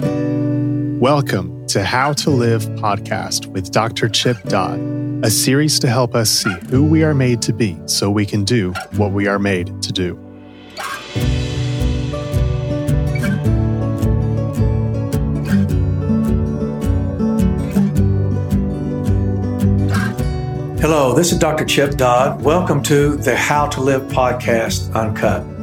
Welcome to How to Live podcast with Dr. Chip Dodd, a series to help us see who we are made to be so we can do what we are made to do. Hello, this is Dr. Chip Dodd. Welcome to the How to Live podcast, Uncut.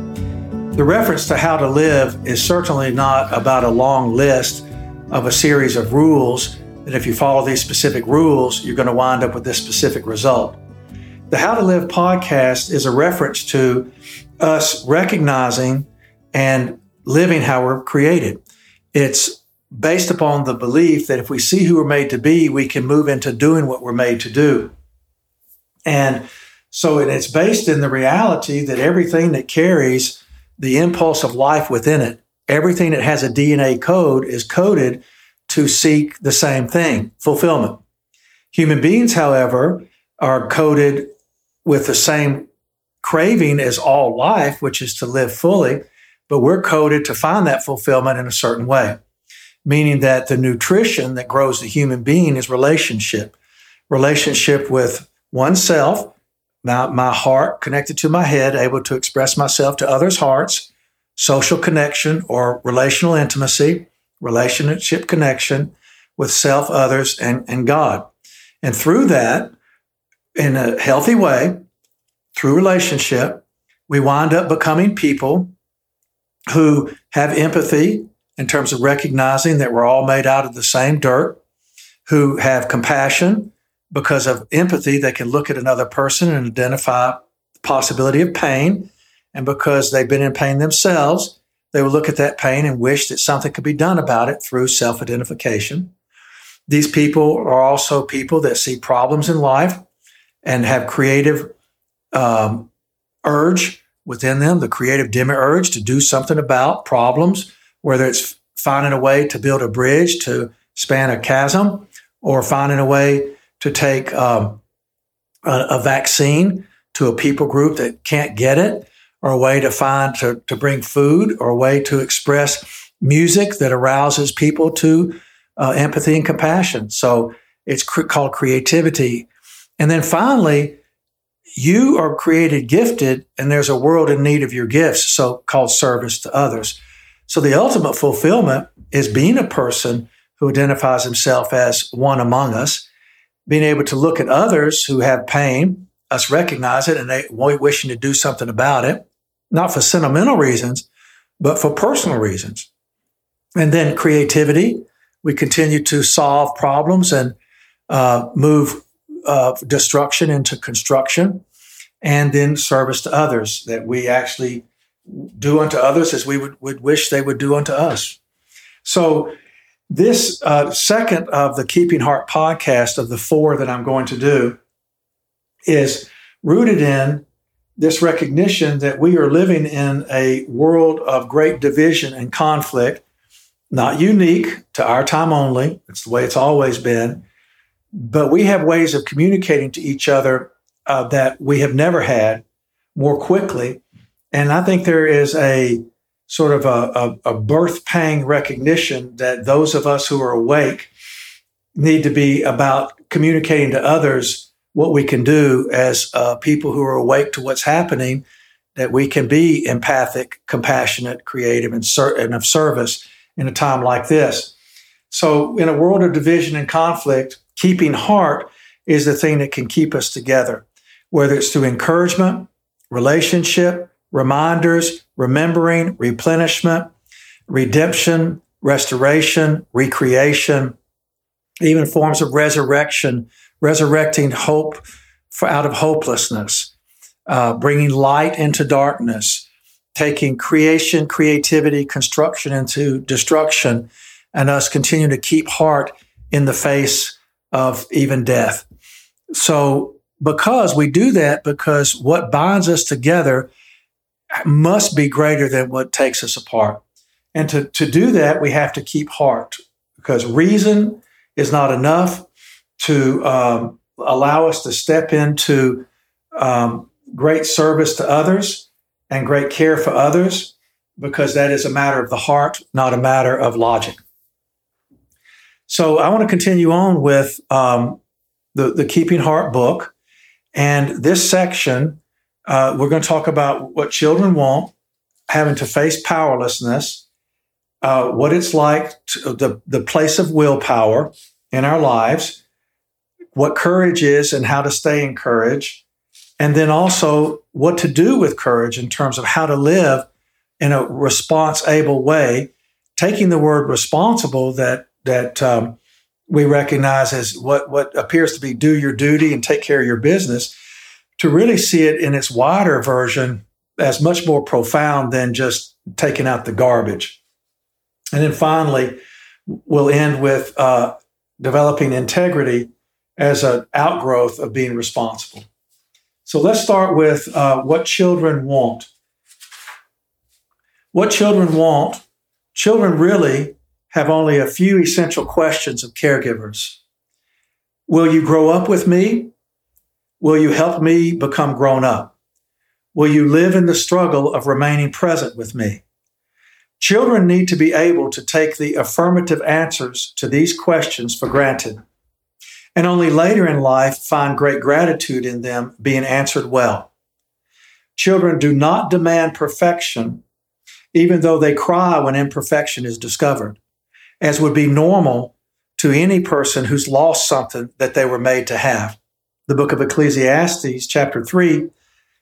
The reference to how to live is certainly not about a long list of a series of rules that if you follow these specific rules, you're going to wind up with this specific result. The How to Live podcast is a reference to us recognizing and living how we're created. It's based upon the belief that if we see who we're made to be, we can move into doing what we're made to do. And so it's based in the reality that everything that carries the impulse of life within it, everything that has a DNA code is coded to seek the same thing fulfillment. Human beings, however, are coded with the same craving as all life, which is to live fully, but we're coded to find that fulfillment in a certain way, meaning that the nutrition that grows the human being is relationship, relationship with oneself, my, my heart connected to my head, able to express myself to others' hearts, social connection or relational intimacy, relationship connection with self, others, and, and God. And through that, in a healthy way, through relationship, we wind up becoming people who have empathy in terms of recognizing that we're all made out of the same dirt, who have compassion because of empathy, they can look at another person and identify the possibility of pain. And because they've been in pain themselves, they will look at that pain and wish that something could be done about it through self identification. These people are also people that see problems in life and have creative um, urge within them, the creative demiurge to do something about problems, whether it's finding a way to build a bridge to span a chasm or finding a way to take um, a, a, vaccine to a people group that can't get it, or a way to find to, to bring food, or a way to express music that arouses people to uh, empathy and compassion. So it's cr- called creativity. And then finally, you are created gifted, and there's a world in need of your gifts, so called service to others. So the ultimate fulfillment is being a person who identifies himself as one among us being able to look at others who have pain, us recognize it, and they wishing to do something about it, not for sentimental reasons, but for personal reasons. And then creativity. We continue to solve problems and uh, move uh, destruction into construction, and then service to others that we actually do unto others as we would, would wish they would do unto us. So this uh, second of the Keeping Heart podcast of the four that I'm going to do is rooted in this recognition that we are living in a world of great division and conflict, not unique to our time only. It's the way it's always been. But we have ways of communicating to each other uh, that we have never had more quickly. And I think there is a sort of a, a, a birth pang recognition that those of us who are awake need to be about communicating to others what we can do as uh, people who are awake to what's happening, that we can be empathic, compassionate, creative, and, ser- and of service in a time like this. So, in a world of division and conflict, keeping heart is the thing that can keep us together, whether it's through encouragement, relationship, reminders, remembering, replenishment, redemption, restoration, recreation, even forms of resurrection, resurrecting hope for, out of hopelessness, uh, bringing light into darkness, taking creation, creativity, construction into destruction, and us continue to keep heart in the face of even death. So, because we do that, because what binds us together must be greater than what takes us apart. And to, to do that, we have to keep heart because reason is not enough to um, allow us to step into um, great service to others and great care for others because that is a matter of the heart, not a matter of logic. So I want to continue on with um, the, the Keeping Heart book. And this section, uh, we're going to talk about what children want, having to face powerlessness, uh, what it's like, to, the, the place of willpower in our lives, what courage is and how to stay in courage, and then also what to do with courage in terms of how to live in a responsible way, taking the word responsible that that um, we recognize as what what appears to be do your duty and take care of your business, to really see it in its wider version as much more profound than just taking out the garbage. And then finally, we'll end with uh, developing integrity as an outgrowth of being responsible. So let's start with uh, what children want. What children want, children really have only a few essential questions of caregivers. Will you grow up with me? Will you help me become grown up? Will you live in the struggle of remaining present with me? Children need to be able to take the affirmative answers to these questions for granted, and only later in life find great gratitude in them being answered well. Children do not demand perfection, even though they cry when imperfection is discovered, as would be normal to any person who's lost something that they were made to have. The book of Ecclesiastes, chapter 3,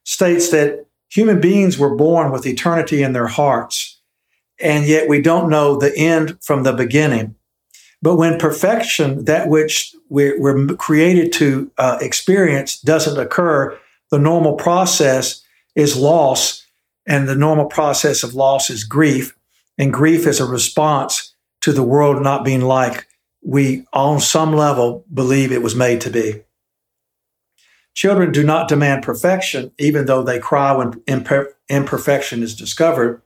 states that human beings were born with eternity in their hearts and yet we don't know the end from the beginning. But when perfection, that which we're, we're created to uh, experience, doesn't occur, the normal process is loss, and the normal process of loss is grief, and grief is a response to the world not being like we, on some level, believe it was made to be. Children do not demand perfection, even though they cry when imper- imperfection is discovered.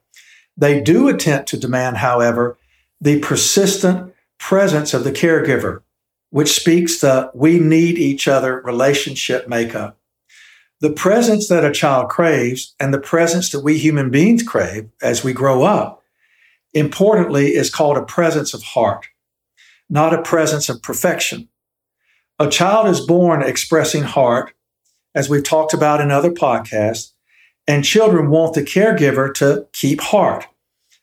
They do attempt to demand, however, the persistent presence of the caregiver, which speaks the we need each other relationship makeup. The presence that a child craves and the presence that we human beings crave as we grow up, importantly, is called a presence of heart, not a presence of perfection. A child is born expressing heart, as we've talked about in other podcasts, and children want the caregiver to keep heart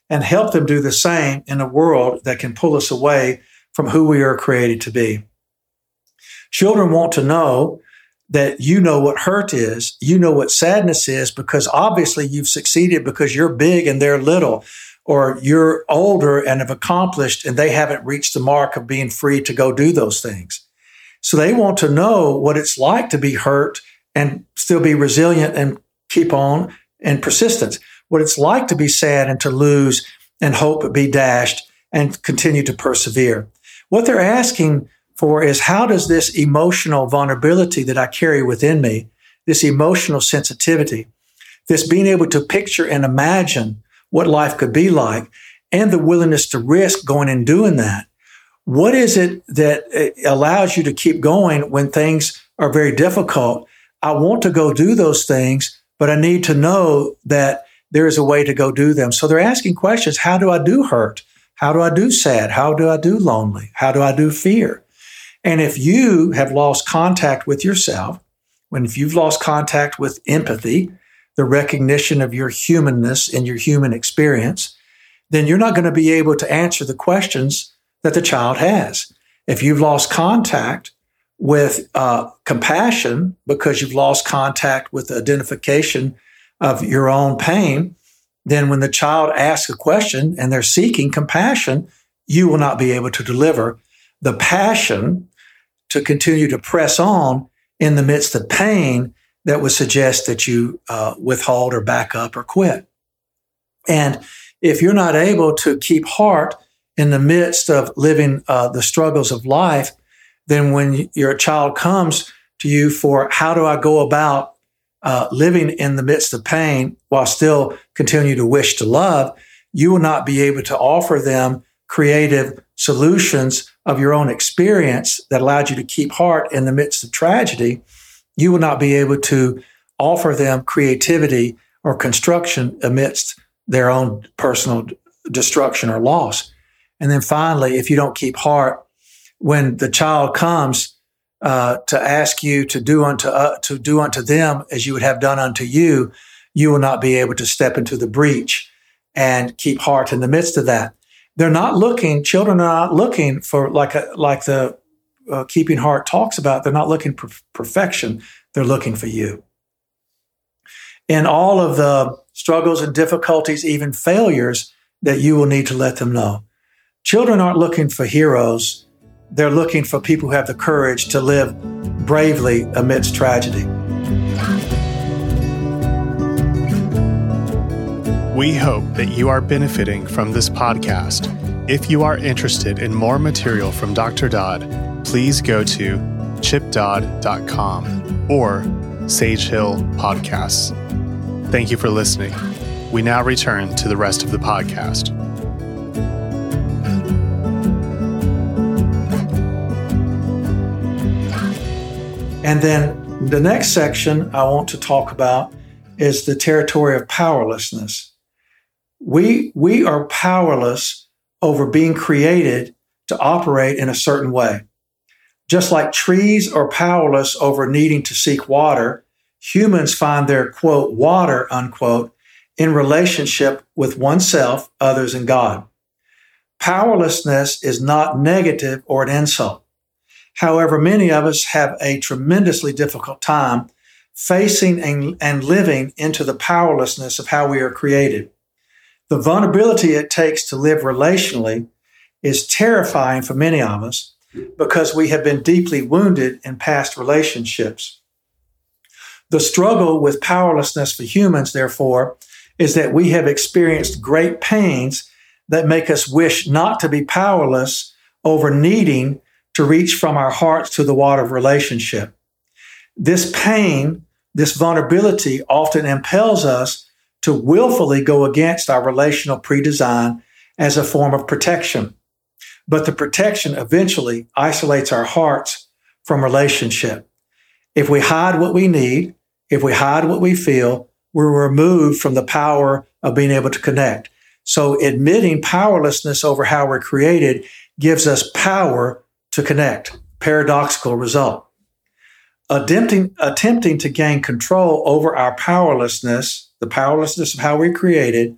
and help them do the same in a world that can pull us away from who we are created to be. Children want to know that you know what hurt is, you know what sadness is, because obviously you've succeeded because you're big and they're little, or you're older and have accomplished and they haven't reached the mark of being free to go do those things. So they want to know what it's like to be hurt and still be resilient and keep on and persistence, what it's like to be sad and to lose and hope be dashed and continue to persevere. What they're asking for is how does this emotional vulnerability that I carry within me, this emotional sensitivity, this being able to picture and imagine what life could be like, and the willingness to risk going and doing that. What is it that uh, allows you to keep going when things are very difficult? I want to go do those things, but I need to know that there is a way to go do them. So they're asking questions. How do I do hurt? How do I do sad? How do I do lonely? How do I do fear? And if you have lost contact with yourself, when if you've lost contact with empathy, the recognition of your humanness and your human experience, then you're not going to be able to answer the questions that the child has. If you've lost contact with uh, compassion because you've lost contact with the identification of your own pain, then when the child asks a question and they're seeking compassion, you will not be able to deliver the passion to continue to press on in the midst of pain that would suggest that you uh, withhold or back up or quit. And if you're not able to keep heart in the midst of living uh, the struggles of life, then when your child comes to you for how do I go about uh, living in the midst of pain while still continue to wish to love, you will not be able to offer them creative solutions of your own experience that allowed you to keep heart in the midst of tragedy. You will not be able to offer them creativity or construction amidst their own personal destruction or loss. And then finally, if you don't keep heart when the child comes uh, to ask you to do unto uh, to do unto them as you would have done unto you, you will not be able to step into the breach and keep heart in the midst of that. They're not looking. Children are not looking for like a, like the uh, keeping heart talks about. They're not looking for perfection. They're looking for you. In all of the struggles and difficulties, even failures that you will need to let them know. Children aren't looking for heroes. They're looking for people who have the courage to live bravely amidst tragedy. We hope that you are benefiting from this podcast. If you are interested in more material from Dr. Dodd, please go to chipdodd.com or Sage Hill Podcasts. Thank you for listening. We now return to the rest of the podcast. And then the next section I want to talk about is the territory of powerlessness. We, we are powerless over being created to operate in a certain way. Just like trees are powerless over needing to seek water, humans find their quote, water, unquote, in relationship with oneself, others, and God. Powerlessness is not negative or an insult. However, many of us have a tremendously difficult time facing and, and living into the powerlessness of how we are created. The vulnerability it takes to live relationally is terrifying for many of us because we have been deeply wounded in past relationships. The struggle with powerlessness for humans, therefore, is that we have experienced great pains that make us wish not to be powerless over needing to reach from our hearts to the water of relationship. This pain, this vulnerability often impels us to willfully go against our relational pre-design as a form of protection. But the protection eventually isolates our hearts from relationship. If we hide what we need, if we hide what we feel, we're removed from the power of being able to connect. So admitting powerlessness over how we're created gives us power to connect. Paradoxical result. Attempting, attempting to gain control over our powerlessness the powerlessness of how we're created,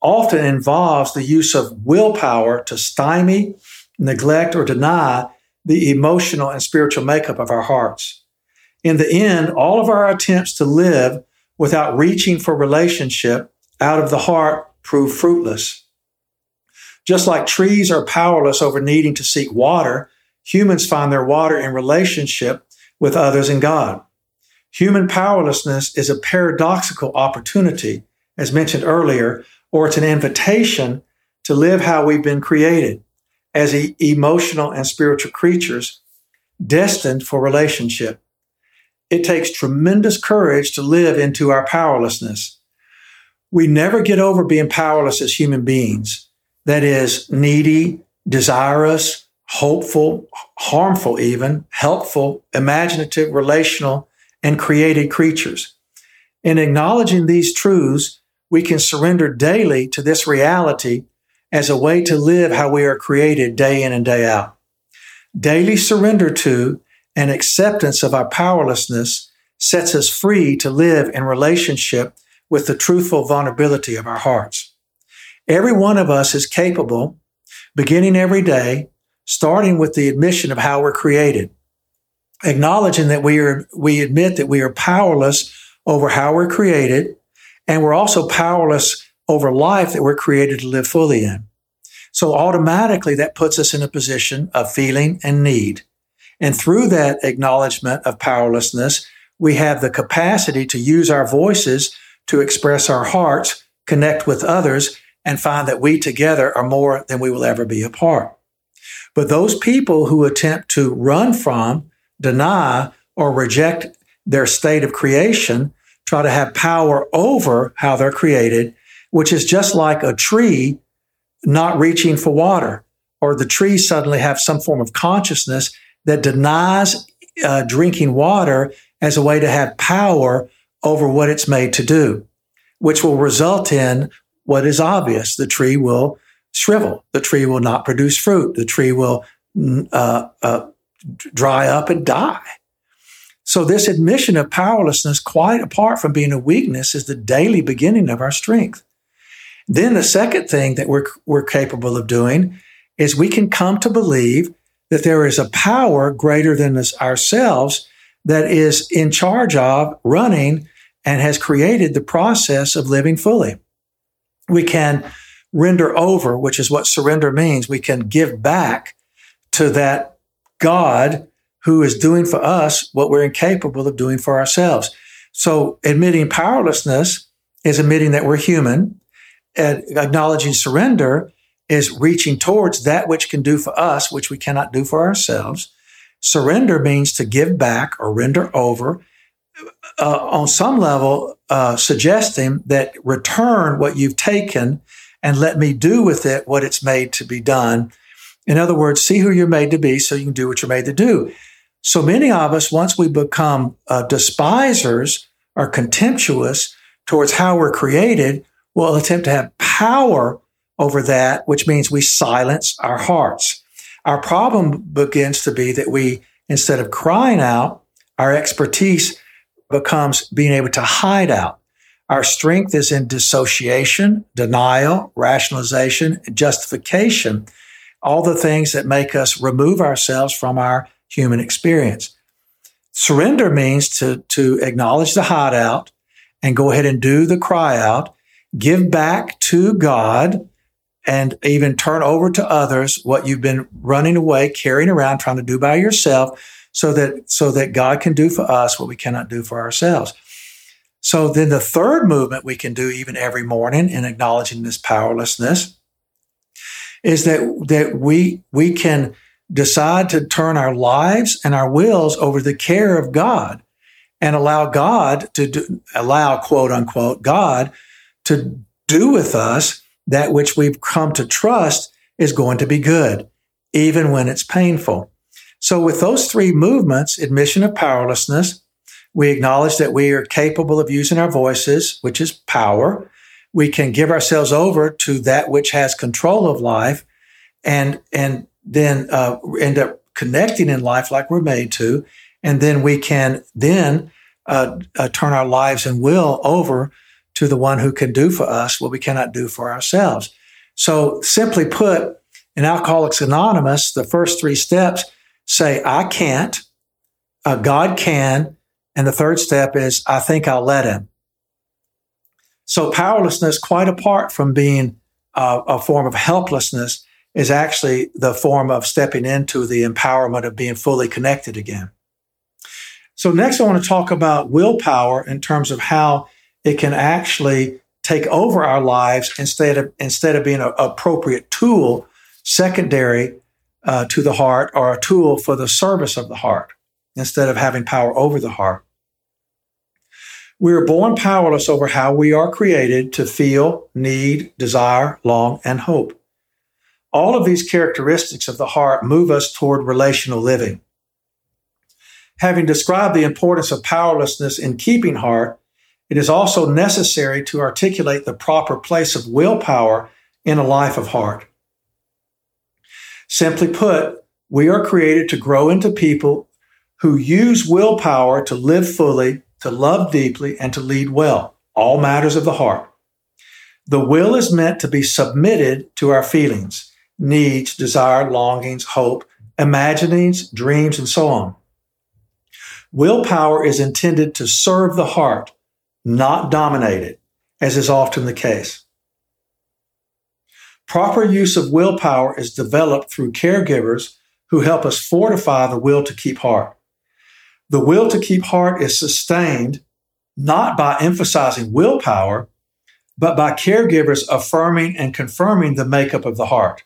often involves the use of willpower to stymie, neglect, or deny the emotional and spiritual makeup of our hearts. In the end, all of our attempts to live without reaching for relationship out of the heart prove fruitless. Just like trees are powerless over needing to seek water, humans find their water in relationship with others and God. Human powerlessness is a paradoxical opportunity, as mentioned earlier, or it's an invitation to live how we've been created as e- emotional and spiritual creatures destined for relationship. It takes tremendous courage to live into our powerlessness. We never get over being powerless as human beings. That is needy, desirous, hopeful, harmful even, helpful, imaginative, relational, and created creatures. In acknowledging these truths, we can surrender daily to this reality as a way to live how we are created day in and day out. Daily surrender to and acceptance of our powerlessness sets us free to live in relationship with the truthful vulnerability of our hearts. Every one of us is capable, beginning every day, starting with the admission of how we're created acknowledging that we are, we admit that we are powerless over how we're created, and we're also powerless over life that we're created to live fully in. So automatically that puts us in a position of feeling and need. And through that acknowledgement of powerlessness, we have the capacity to use our voices to express our hearts, connect with others, and find that we together are more than we will ever be apart. But those people who attempt to run from deny or reject their state of creation, try to have power over how they're created, which is just like a tree not reaching for water, or the tree suddenly have some form of consciousness that denies uh, drinking water as a way to have power over what it's made to do, which will result in what is obvious. The tree will shrivel. The tree will not produce fruit. The tree will uh, uh, dry up and die. So this admission of powerlessness, quite apart from being a weakness, is the daily beginning of our strength. Then the second thing that we're, we're capable of doing is we can come to believe that there is a power greater than us, ourselves that is in charge of running and has created the process of living fully. We can render over, which is what surrender means. We can give back to that God who is doing for us what we're incapable of doing for ourselves. So admitting powerlessness is admitting that we're human. And acknowledging surrender is reaching towards that which can do for us, which we cannot do for ourselves. Surrender means to give back or render over, uh, on some level, uh, suggesting that return what you've taken and let me do with it what it's made to be done. In other words, see who you're made to be so you can do what you're made to do. So many of us, once we become uh, despisers or contemptuous towards how we're created, will attempt to have power over that, which means we silence our hearts. Our problem begins to be that we, instead of crying out, our expertise becomes being able to hide out. Our strength is in dissociation, denial, rationalization, justification, all the things that make us remove ourselves from our human experience. Surrender means to, to acknowledge the hideout and go ahead and do the cry out, give back to God, and even turn over to others what you've been running away, carrying around, trying to do by yourself, so that so that God can do for us what we cannot do for ourselves. So then the third movement we can do even every morning in acknowledging this powerlessness is that that we we can decide to turn our lives and our wills over the care of God and allow God to do, allow quote unquote God to do with us that which we've come to trust is going to be good, even when it's painful. So with those three movements, admission of powerlessness, we acknowledge that we are capable of using our voices, which is power. We can give ourselves over to that which has control of life and, and then uh, end up connecting in life like we're made to. And then we can then uh, uh, turn our lives and will over to the one who can do for us what we cannot do for ourselves. So simply put, in Alcoholics Anonymous, the first three steps say, I can't, uh, God can. And the third step is, I think I'll let him. So powerlessness, quite apart from being uh, a form of helplessness, is actually the form of stepping into the empowerment of being fully connected again. So next I want to talk about willpower in terms of how it can actually take over our lives instead of instead of being an appropriate tool secondary uh, to the heart or a tool for the service of the heart instead of having power over the heart. We are born powerless over how we are created to feel, need, desire, long, and hope. All of these characteristics of the heart move us toward relational living. Having described the importance of powerlessness in keeping heart, it is also necessary to articulate the proper place of willpower in a life of heart. Simply put, we are created to grow into people who use willpower to live fully, to love deeply, and to lead well, all matters of the heart. The will is meant to be submitted to our feelings needs, desire, longings, hope, imaginings, dreams, and so on. Willpower is intended to serve the heart, not dominate it, as is often the case. Proper use of willpower is developed through caregivers who help us fortify the will to keep heart. The will to keep heart is sustained not by emphasizing willpower, but by caregivers affirming and confirming the makeup of the heart.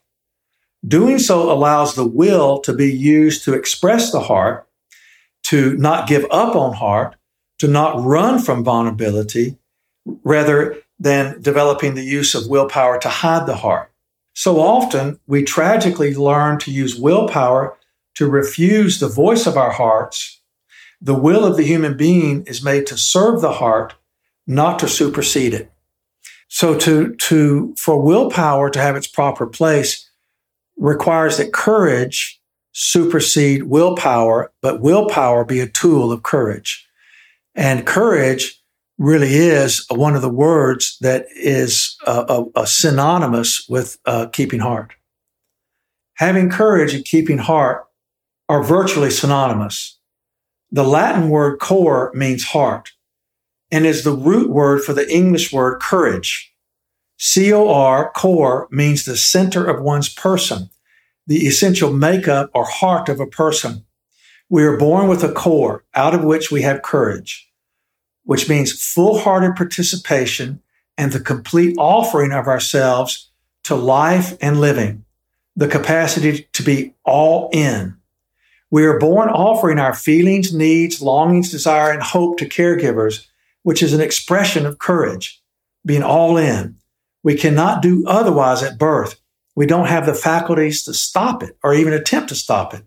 Doing so allows the will to be used to express the heart, to not give up on heart, to not run from vulnerability, rather than developing the use of willpower to hide the heart. So often we tragically learn to use willpower to refuse the voice of our hearts. The will of the human being is made to serve the heart, not to supersede it. So to, to, for willpower to have its proper place, requires that courage supersede willpower, but willpower be a tool of courage. And courage really is one of the words that is a, a, a synonymous with uh, keeping heart. Having courage and keeping heart are virtually synonymous. The Latin word cor means heart and is the root word for the English word courage. C-O-R, core, means the center of one's person, the essential makeup or heart of a person. We are born with a core out of which we have courage, which means full-hearted participation and the complete offering of ourselves to life and living, the capacity to be all in. We are born offering our feelings, needs, longings, desire, and hope to caregivers, which is an expression of courage, being all in. We cannot do otherwise at birth. We don't have the faculties to stop it or even attempt to stop it.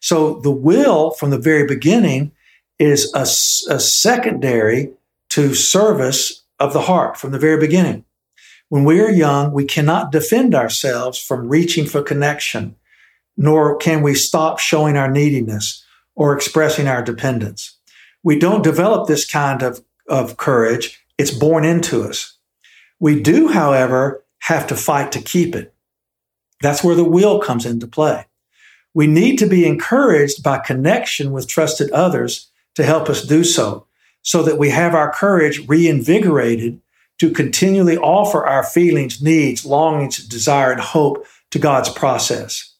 So the will from the very beginning is a, a secondary to service of the heart from the very beginning. When we are young, we cannot defend ourselves from reaching for connection nor can we stop showing our neediness or expressing our dependence. We don't develop this kind of, of courage. It's born into us. We do, however, have to fight to keep it. That's where the will comes into play. We need to be encouraged by connection with trusted others to help us do so, so that we have our courage reinvigorated to continually offer our feelings, needs, longings, desire, and hope to God's process.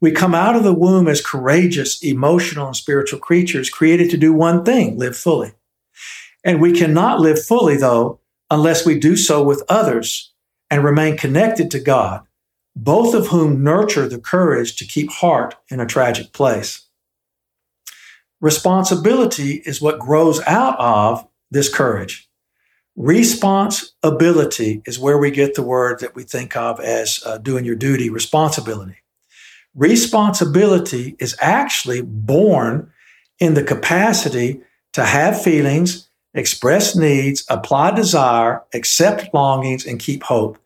We come out of the womb as courageous, emotional, and spiritual creatures created to do one thing live fully. And we cannot live fully, though, unless we do so with others and remain connected to God, both of whom nurture the courage to keep heart in a tragic place. Responsibility is what grows out of this courage. Responsibility is where we get the word that we think of as uh, doing your duty, responsibility. Responsibility is actually born in the capacity to have feelings, express needs, apply desire, accept longings, and keep hope.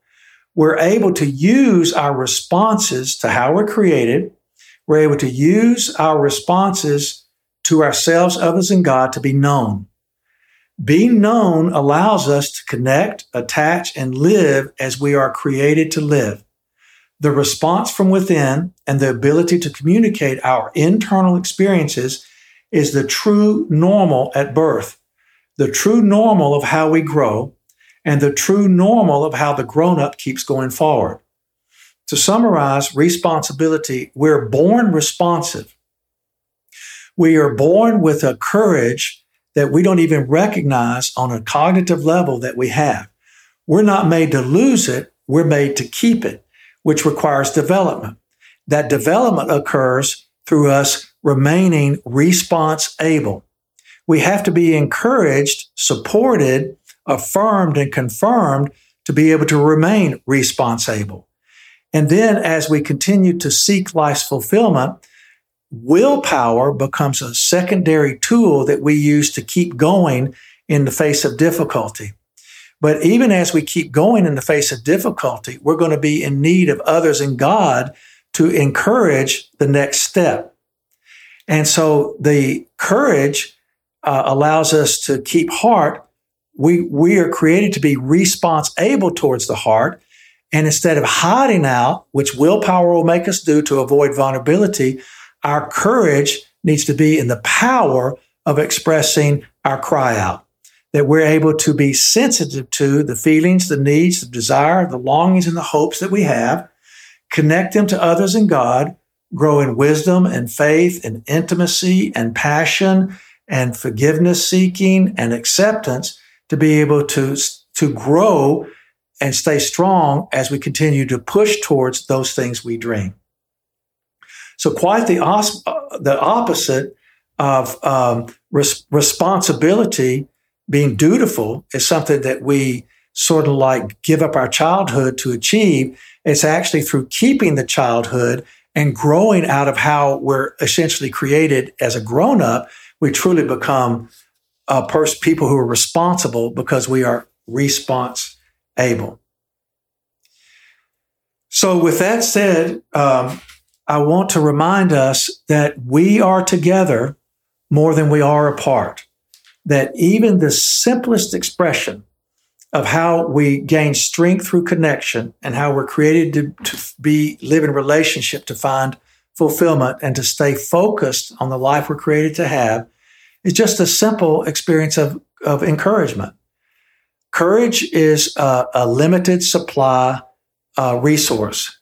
We're able to use our responses to how we're created. We're able to use our responses to ourselves, others, and God to be known. Being known allows us to connect, attach, and live as we are created to live. The response from within and the ability to communicate our internal experiences is the true normal at birth, the true normal of how we grow, and the true normal of how the grown up keeps going forward. To summarize responsibility, we're born responsive. We are born with a courage that we don't even recognize on a cognitive level that we have. We're not made to lose it, we're made to keep it which requires development. That development occurs through us remaining response able. We have to be encouraged, supported, affirmed, and confirmed to be able to remain response able. And then as we continue to seek life's fulfillment, willpower becomes a secondary tool that we use to keep going in the face of difficulty. But even as we keep going in the face of difficulty, we're going to be in need of others and God to encourage the next step. And so the courage uh, allows us to keep heart. We, we are created to be response able towards the heart. And instead of hiding out, which willpower will make us do to avoid vulnerability, our courage needs to be in the power of expressing our cry out that we're able to be sensitive to the feelings, the needs, the desire, the longings, and the hopes that we have, connect them to others and God, grow in wisdom and faith and intimacy and passion and forgiveness seeking and acceptance to be able to, to grow and stay strong as we continue to push towards those things we dream. So quite the, os- uh, the opposite of um, res- responsibility being dutiful is something that we sort of like give up our childhood to achieve. It's actually through keeping the childhood and growing out of how we're essentially created as a grown up, we truly become a person, people who are responsible because we are response able. So, with that said, um, I want to remind us that we are together more than we are apart. That even the simplest expression of how we gain strength through connection and how we're created to, to be live in relationship to find fulfillment and to stay focused on the life we're created to have is just a simple experience of, of encouragement. Courage is a, a limited supply uh, resource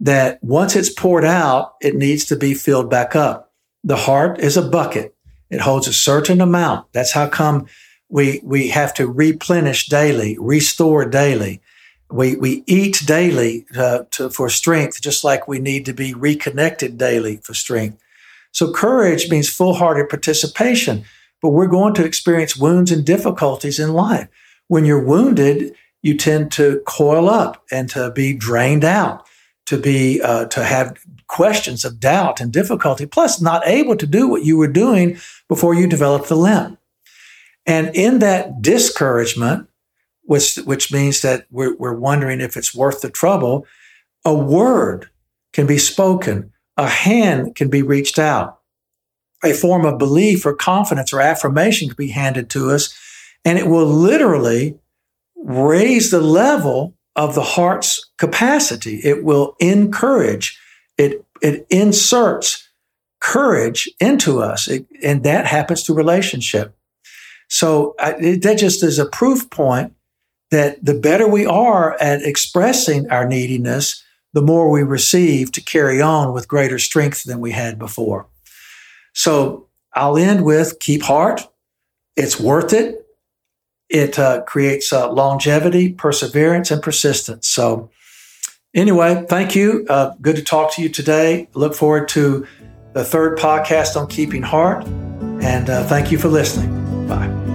that once it's poured out, it needs to be filled back up. The heart is a bucket. It holds a certain amount. That's how come we, we have to replenish daily, restore daily. We, we eat daily uh, to, for strength, just like we need to be reconnected daily for strength. So courage means full hearted participation, but we're going to experience wounds and difficulties in life. When you're wounded, you tend to coil up and to be drained out, to be, uh, to have questions of doubt and difficulty, plus not able to do what you were doing before you developed the limb. And in that discouragement, which, which means that we're, we're wondering if it's worth the trouble, a word can be spoken, a hand can be reached out, a form of belief or confidence or affirmation can be handed to us, and it will literally raise the level of the heart's capacity. It will encourage, it, it inserts courage into us, it, and that happens through relationship. So I, it, that just is a proof point that the better we are at expressing our neediness, the more we receive to carry on with greater strength than we had before. So I'll end with keep heart. It's worth it. It uh, creates uh, longevity, perseverance, and persistence. So, anyway, thank you. Uh, good to talk to you today. Look forward to the third podcast on keeping heart. And uh, thank you for listening. Bye.